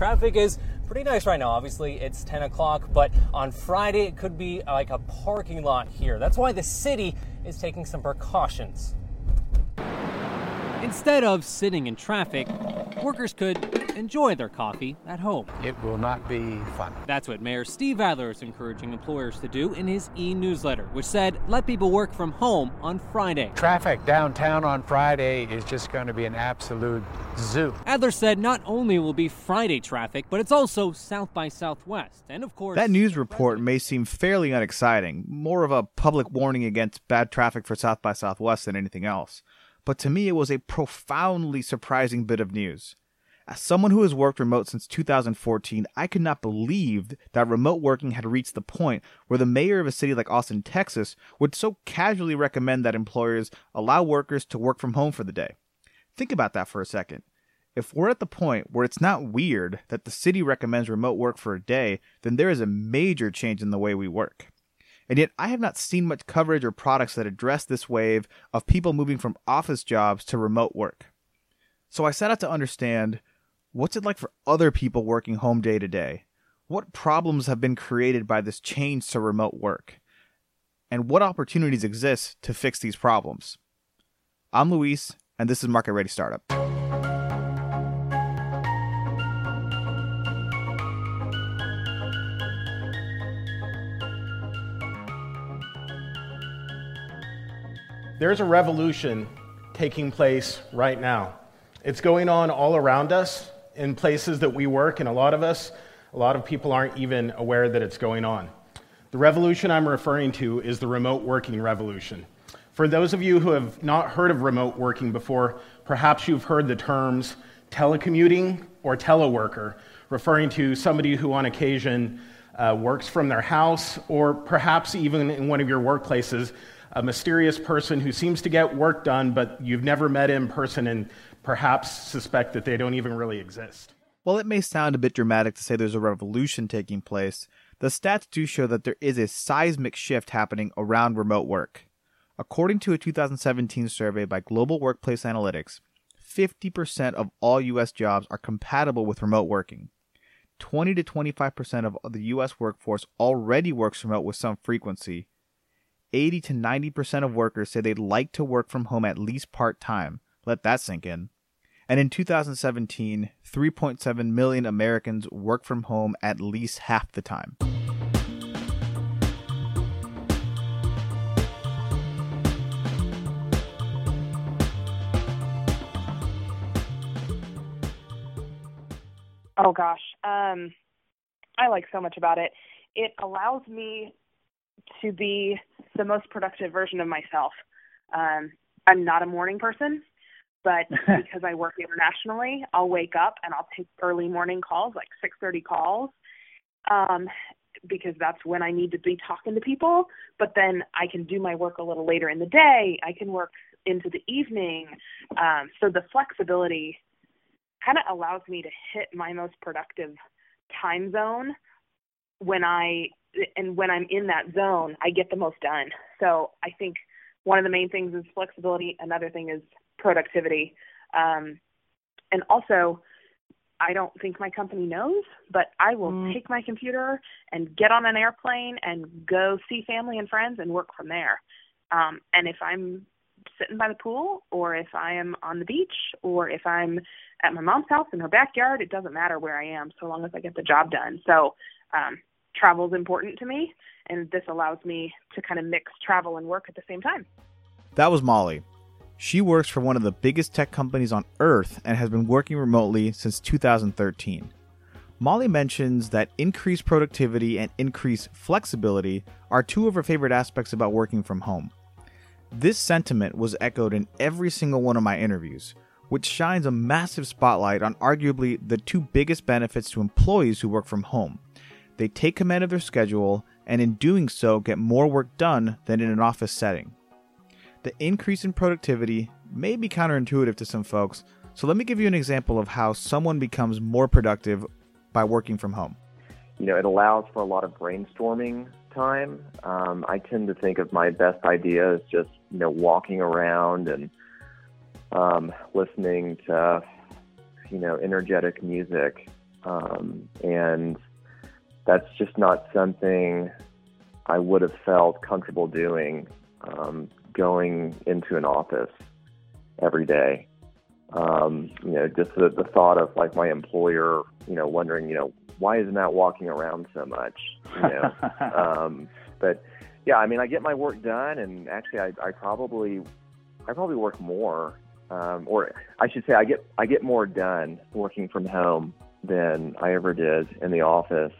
traffic is pretty nice right now. Obviously, it's 10 o'clock, but on Friday, it could be uh, like a parking lot here. That's why the city is taking some precautions. Instead of sitting in traffic, workers could enjoy their coffee at home. It will not be fun. That's what Mayor Steve Adler is encouraging employers to do in his e newsletter, which said let people work from home on Friday. Traffic downtown on Friday is just going to be an absolute zoo. Adler said not only will be Friday traffic, but it's also South by Southwest. And of course, that news report may seem fairly unexciting, more of a public warning against bad traffic for South by Southwest than anything else but to me it was a profoundly surprising bit of news. As someone who has worked remote since 2014, I could not believe that remote working had reached the point where the mayor of a city like Austin, Texas would so casually recommend that employers allow workers to work from home for the day. Think about that for a second. If we're at the point where it's not weird that the city recommends remote work for a day, then there is a major change in the way we work. And yet, I have not seen much coverage or products that address this wave of people moving from office jobs to remote work. So I set out to understand what's it like for other people working home day to day? What problems have been created by this change to remote work? And what opportunities exist to fix these problems? I'm Luis, and this is Market Ready Startup. There's a revolution taking place right now. It's going on all around us in places that we work, and a lot of us, a lot of people aren't even aware that it's going on. The revolution I'm referring to is the remote working revolution. For those of you who have not heard of remote working before, perhaps you've heard the terms telecommuting or teleworker, referring to somebody who on occasion uh, works from their house or perhaps even in one of your workplaces a mysterious person who seems to get work done, but you've never met in person and perhaps suspect that they don't even really exist. While it may sound a bit dramatic to say there's a revolution taking place, the stats do show that there is a seismic shift happening around remote work. According to a 2017 survey by Global Workplace Analytics, 50% of all US jobs are compatible with remote working. 20 to 25% of the US workforce already works remote with some frequency, 80 to 90% of workers say they'd like to work from home at least part time. Let that sink in. And in 2017, 3.7 million Americans work from home at least half the time. Oh gosh, um, I like so much about it. It allows me to be the most productive version of myself. Um, I'm not a morning person, but because I work internationally, I'll wake up and I'll take early morning calls, like 6:30 calls, um, because that's when I need to be talking to people. But then I can do my work a little later in the day. I can work into the evening. Um, so the flexibility kind of allows me to hit my most productive time zone when I and when I'm in that zone, I get the most done. So I think one of the main things is flexibility. Another thing is productivity. Um, and also, I don't think my company knows, but I will mm. take my computer and get on an airplane and go see family and friends and work from there. Um, and if I'm sitting by the pool, or if I am on the beach, or if I'm at my mom's house in her backyard, it doesn't matter where I am, so long as I get the job done. So um, travel is important to me, and this allows me to kind of mix travel and work at the same time. That was Molly. She works for one of the biggest tech companies on earth and has been working remotely since 2013. Molly mentions that increased productivity and increased flexibility are two of her favorite aspects about working from home. This sentiment was echoed in every single one of my interviews, which shines a massive spotlight on arguably the two biggest benefits to employees who work from home they take command of their schedule and in doing so get more work done than in an office setting. The increase in productivity may be counterintuitive to some folks, so let me give you an example of how someone becomes more productive by working from home. You know, it allows for a lot of brainstorming time. Um, I tend to think of my best ideas just, you know, walking around and um, listening to, you know, energetic music um, and that's just not something I would have felt comfortable doing um, going into an office every day. Um, you know, just the, the thought of like my employer, you know, wondering, you know, why isn't that walking around so much? You know, um, but yeah, I mean, I get my work done, and actually, I, I probably, I probably work more, um, or I should say, I get I get more done working from home than I ever did in the office.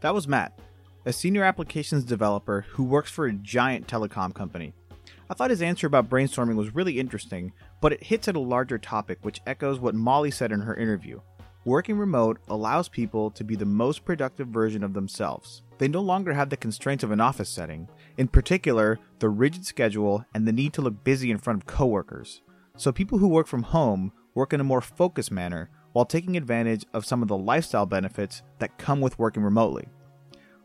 That was Matt, a senior applications developer who works for a giant telecom company. I thought his answer about brainstorming was really interesting, but it hits at a larger topic which echoes what Molly said in her interview. Working remote allows people to be the most productive version of themselves. They no longer have the constraints of an office setting, in particular, the rigid schedule and the need to look busy in front of coworkers. So people who work from home work in a more focused manner while taking advantage of some of the lifestyle benefits that come with working remotely.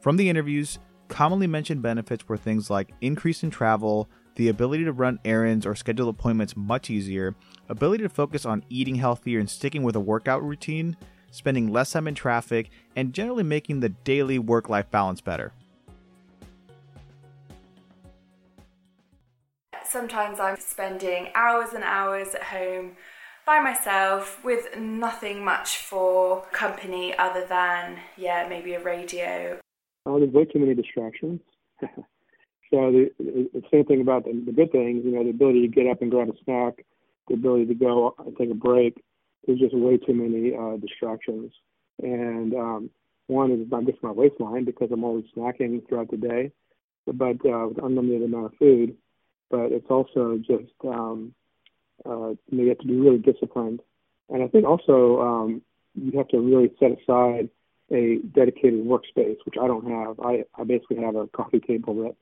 From the interviews, commonly mentioned benefits were things like increase in travel, the ability to run errands or schedule appointments much easier, ability to focus on eating healthier and sticking with a workout routine, spending less time in traffic, and generally making the daily work life balance better. Sometimes I'm spending hours and hours at home by myself with nothing much for company other than, yeah, maybe a radio. There's avoid too many distractions. So the, the same thing about the, the good things, you know, the ability to get up and grab a snack, the ability to go and take a break. There's just way too many uh, distractions. And um, one is not just my waistline because I'm always snacking throughout the day, but uh, with unlimited amount of food. But it's also just um, uh, you have to be really disciplined. And I think also um, you have to really set aside a dedicated workspace, which I don't have. I, I basically have a coffee table that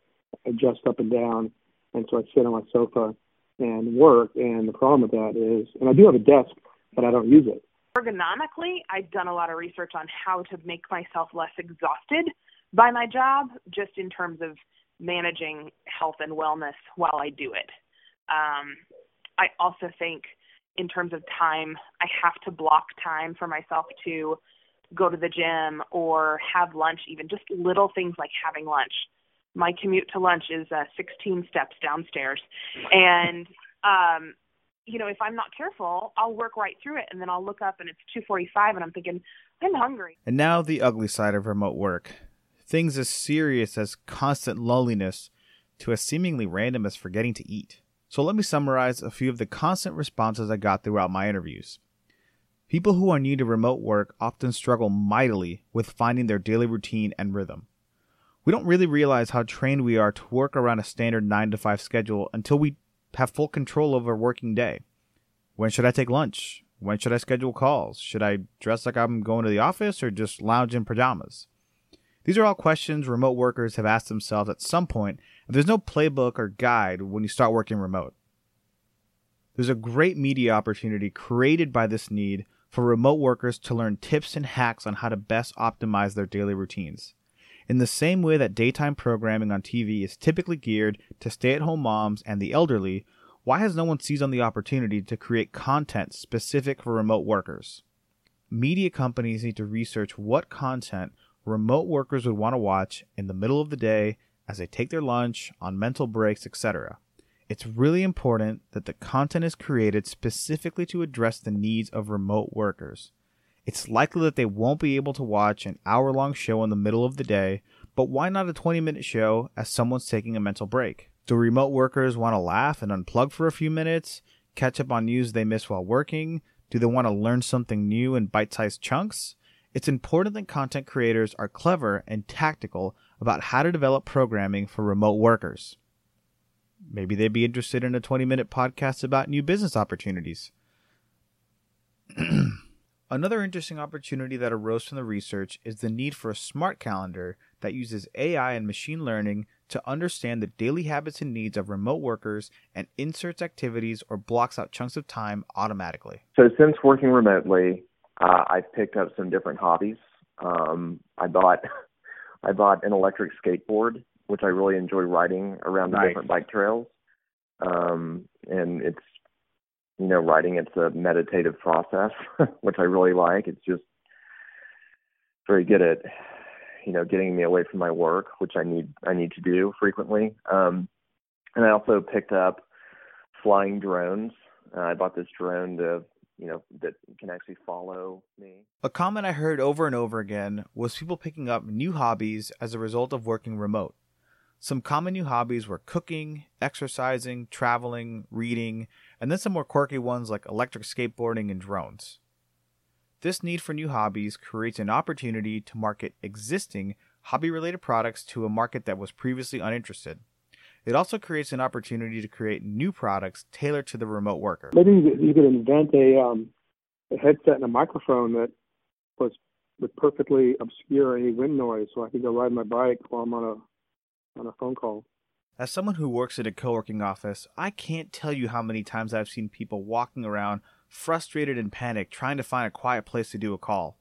adjust up and down, and so I sit on my sofa and work. And the problem with that is, and I do have a desk, but I don't use it. Ergonomically, I've done a lot of research on how to make myself less exhausted by my job, just in terms of managing health and wellness while I do it. Um, I also think, in terms of time, I have to block time for myself to go to the gym or have lunch, even just little things like having lunch my commute to lunch is uh, 16 steps downstairs, and um, you know if I'm not careful, I'll work right through it, and then I'll look up and it's 2:45, and I'm thinking I'm hungry. And now the ugly side of remote work: things as serious as constant loneliness to as seemingly random as forgetting to eat. So let me summarize a few of the constant responses I got throughout my interviews. People who are new to remote work often struggle mightily with finding their daily routine and rhythm. We don't really realize how trained we are to work around a standard 9 to 5 schedule until we have full control over a working day. When should I take lunch? When should I schedule calls? Should I dress like I'm going to the office or just lounge in pajamas? These are all questions remote workers have asked themselves at some point, and there's no playbook or guide when you start working remote. There's a great media opportunity created by this need for remote workers to learn tips and hacks on how to best optimize their daily routines. In the same way that daytime programming on TV is typically geared to stay at home moms and the elderly, why has no one seized on the opportunity to create content specific for remote workers? Media companies need to research what content remote workers would want to watch in the middle of the day as they take their lunch, on mental breaks, etc. It's really important that the content is created specifically to address the needs of remote workers. It's likely that they won't be able to watch an hour long show in the middle of the day, but why not a 20 minute show as someone's taking a mental break? Do remote workers want to laugh and unplug for a few minutes, catch up on news they miss while working? Do they want to learn something new in bite sized chunks? It's important that content creators are clever and tactical about how to develop programming for remote workers. Maybe they'd be interested in a 20 minute podcast about new business opportunities. Another interesting opportunity that arose from the research is the need for a smart calendar that uses AI and machine learning to understand the daily habits and needs of remote workers and inserts activities or blocks out chunks of time automatically. So, since working remotely, uh, I've picked up some different hobbies. Um, I bought I bought an electric skateboard, which I really enjoy riding around the nice. different bike trails. Um, and it's you know, writing it's a meditative process, which I really like. It's just very good at you know getting me away from my work, which I need I need to do frequently. Um, and I also picked up flying drones. Uh, I bought this drone to you know that can actually follow me. A comment I heard over and over again was people picking up new hobbies as a result of working remote. Some common new hobbies were cooking, exercising, traveling, reading, and then some more quirky ones like electric skateboarding and drones. This need for new hobbies creates an opportunity to market existing hobby related products to a market that was previously uninterested. It also creates an opportunity to create new products tailored to the remote worker. Maybe you could invent a, um, a headset and a microphone that was would perfectly obscure any wind noise, so I could go ride my bike while I'm on a on a phone call. As someone who works at a co-working office, I can't tell you how many times I've seen people walking around frustrated and panicked trying to find a quiet place to do a call.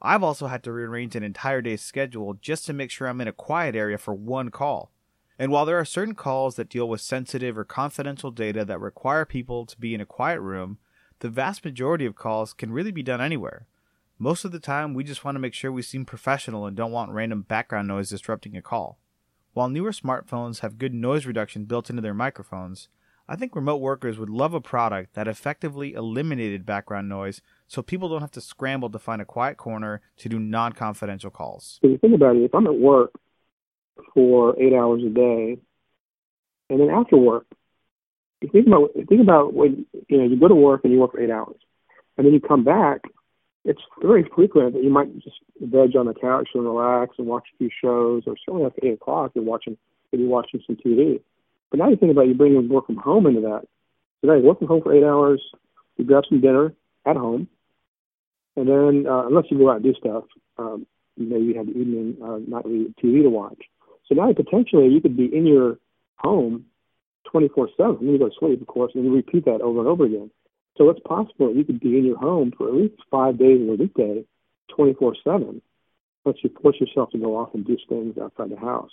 I've also had to rearrange an entire day's schedule just to make sure I'm in a quiet area for one call. And while there are certain calls that deal with sensitive or confidential data that require people to be in a quiet room, the vast majority of calls can really be done anywhere. Most of the time, we just want to make sure we seem professional and don't want random background noise disrupting a call. While newer smartphones have good noise reduction built into their microphones, I think remote workers would love a product that effectively eliminated background noise so people don't have to scramble to find a quiet corner to do non confidential calls. If you think about it, if I'm at work for eight hours a day, and then after work, you think about think about when you know you go to work and you work for eight hours, and then you come back. It's very frequent that you might just veg on the couch and relax and watch a few shows, or certainly after eight o'clock you're watching maybe watching some TV. But now you think about you bringing work from home into that. You work from home for eight hours, you grab some dinner at home, and then uh, unless you go out and do stuff, um, maybe you have the evening uh, nightly TV to watch. So now potentially you could be in your home 24 7. Then you go to sleep, of course, and you repeat that over and over again. So it's possible that you could be in your home for at least five days of a weekday, 24 7, once you force yourself to go off and do things outside the house.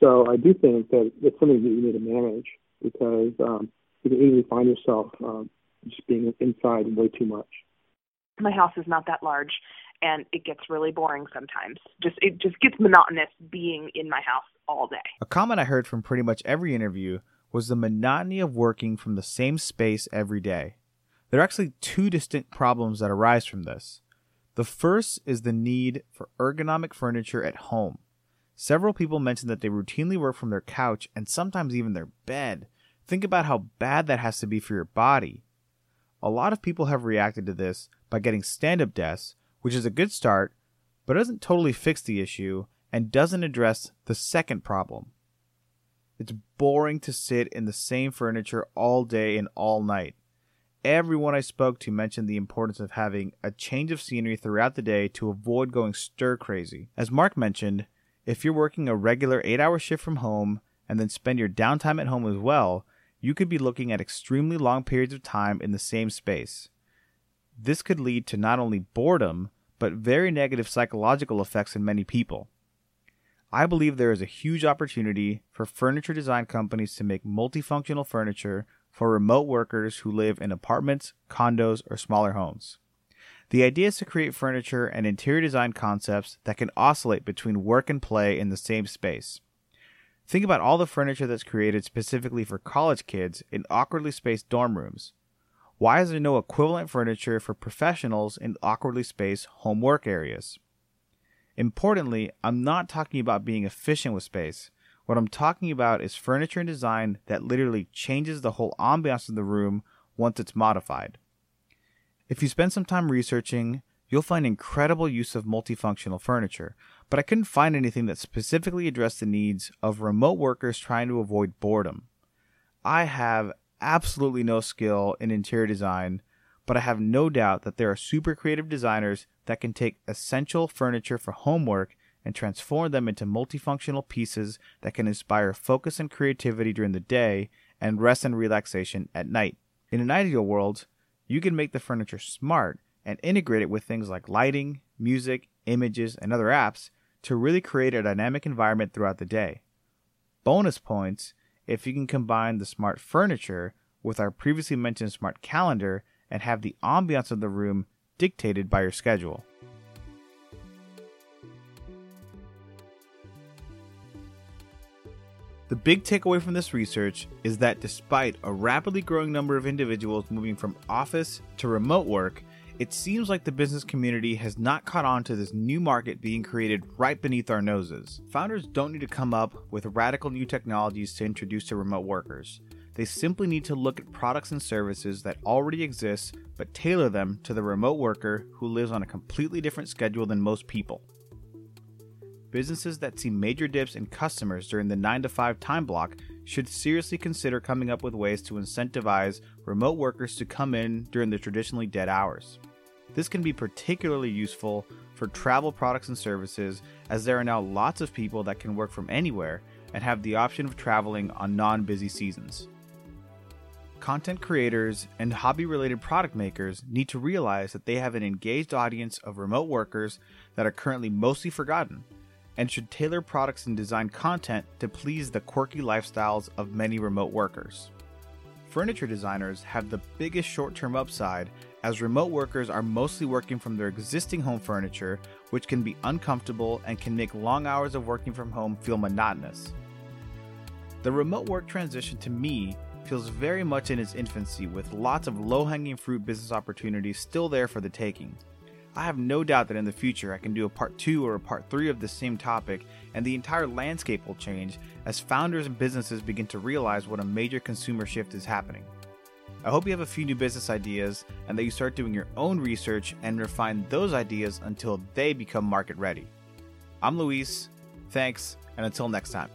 So I do think that it's something that you need to manage because um, you can easily find yourself um, just being inside way too much. My house is not that large, and it gets really boring sometimes. Just it just gets monotonous being in my house all day. A comment I heard from pretty much every interview was the monotony of working from the same space every day. There are actually two distinct problems that arise from this. The first is the need for ergonomic furniture at home. Several people mentioned that they routinely work from their couch and sometimes even their bed. Think about how bad that has to be for your body. A lot of people have reacted to this by getting stand up desks which is a good start, but it doesn't totally fix the issue and doesn't address the second problem. It's boring to sit in the same furniture all day and all night. Everyone I spoke to mentioned the importance of having a change of scenery throughout the day to avoid going stir crazy. As Mark mentioned, if you're working a regular 8 hour shift from home and then spend your downtime at home as well, you could be looking at extremely long periods of time in the same space. This could lead to not only boredom, but very negative psychological effects in many people. I believe there is a huge opportunity for furniture design companies to make multifunctional furniture for remote workers who live in apartments, condos, or smaller homes. The idea is to create furniture and interior design concepts that can oscillate between work and play in the same space. Think about all the furniture that's created specifically for college kids in awkwardly spaced dorm rooms. Why is there no equivalent furniture for professionals in awkwardly spaced home work areas? Importantly, I'm not talking about being efficient with space. What I'm talking about is furniture and design that literally changes the whole ambiance of the room once it's modified. If you spend some time researching, you'll find incredible use of multifunctional furniture, but I couldn't find anything that specifically addressed the needs of remote workers trying to avoid boredom. I have absolutely no skill in interior design, but I have no doubt that there are super creative designers that can take essential furniture for homework and transform them into multifunctional pieces that can inspire focus and creativity during the day and rest and relaxation at night. In an ideal world, you can make the furniture smart and integrate it with things like lighting, music, images, and other apps to really create a dynamic environment throughout the day. Bonus points if you can combine the smart furniture with our previously mentioned smart calendar and have the ambiance of the room dictated by your schedule. The big takeaway from this research is that despite a rapidly growing number of individuals moving from office to remote work, it seems like the business community has not caught on to this new market being created right beneath our noses. Founders don't need to come up with radical new technologies to introduce to remote workers. They simply need to look at products and services that already exist but tailor them to the remote worker who lives on a completely different schedule than most people. Businesses that see major dips in customers during the 9 to 5 time block should seriously consider coming up with ways to incentivize remote workers to come in during the traditionally dead hours. This can be particularly useful for travel products and services, as there are now lots of people that can work from anywhere and have the option of traveling on non busy seasons. Content creators and hobby related product makers need to realize that they have an engaged audience of remote workers that are currently mostly forgotten and should tailor products and design content to please the quirky lifestyles of many remote workers. Furniture designers have the biggest short term upside as remote workers are mostly working from their existing home furniture, which can be uncomfortable and can make long hours of working from home feel monotonous. The remote work transition to me feels very much in its infancy with lots of low hanging fruit business opportunities still there for the taking. I have no doubt that in the future I can do a part 2 or a part 3 of this same topic, and the entire landscape will change as founders and businesses begin to realize what a major consumer shift is happening. I hope you have a few new business ideas and that you start doing your own research and refine those ideas until they become market ready. I'm Luis, thanks, and until next time.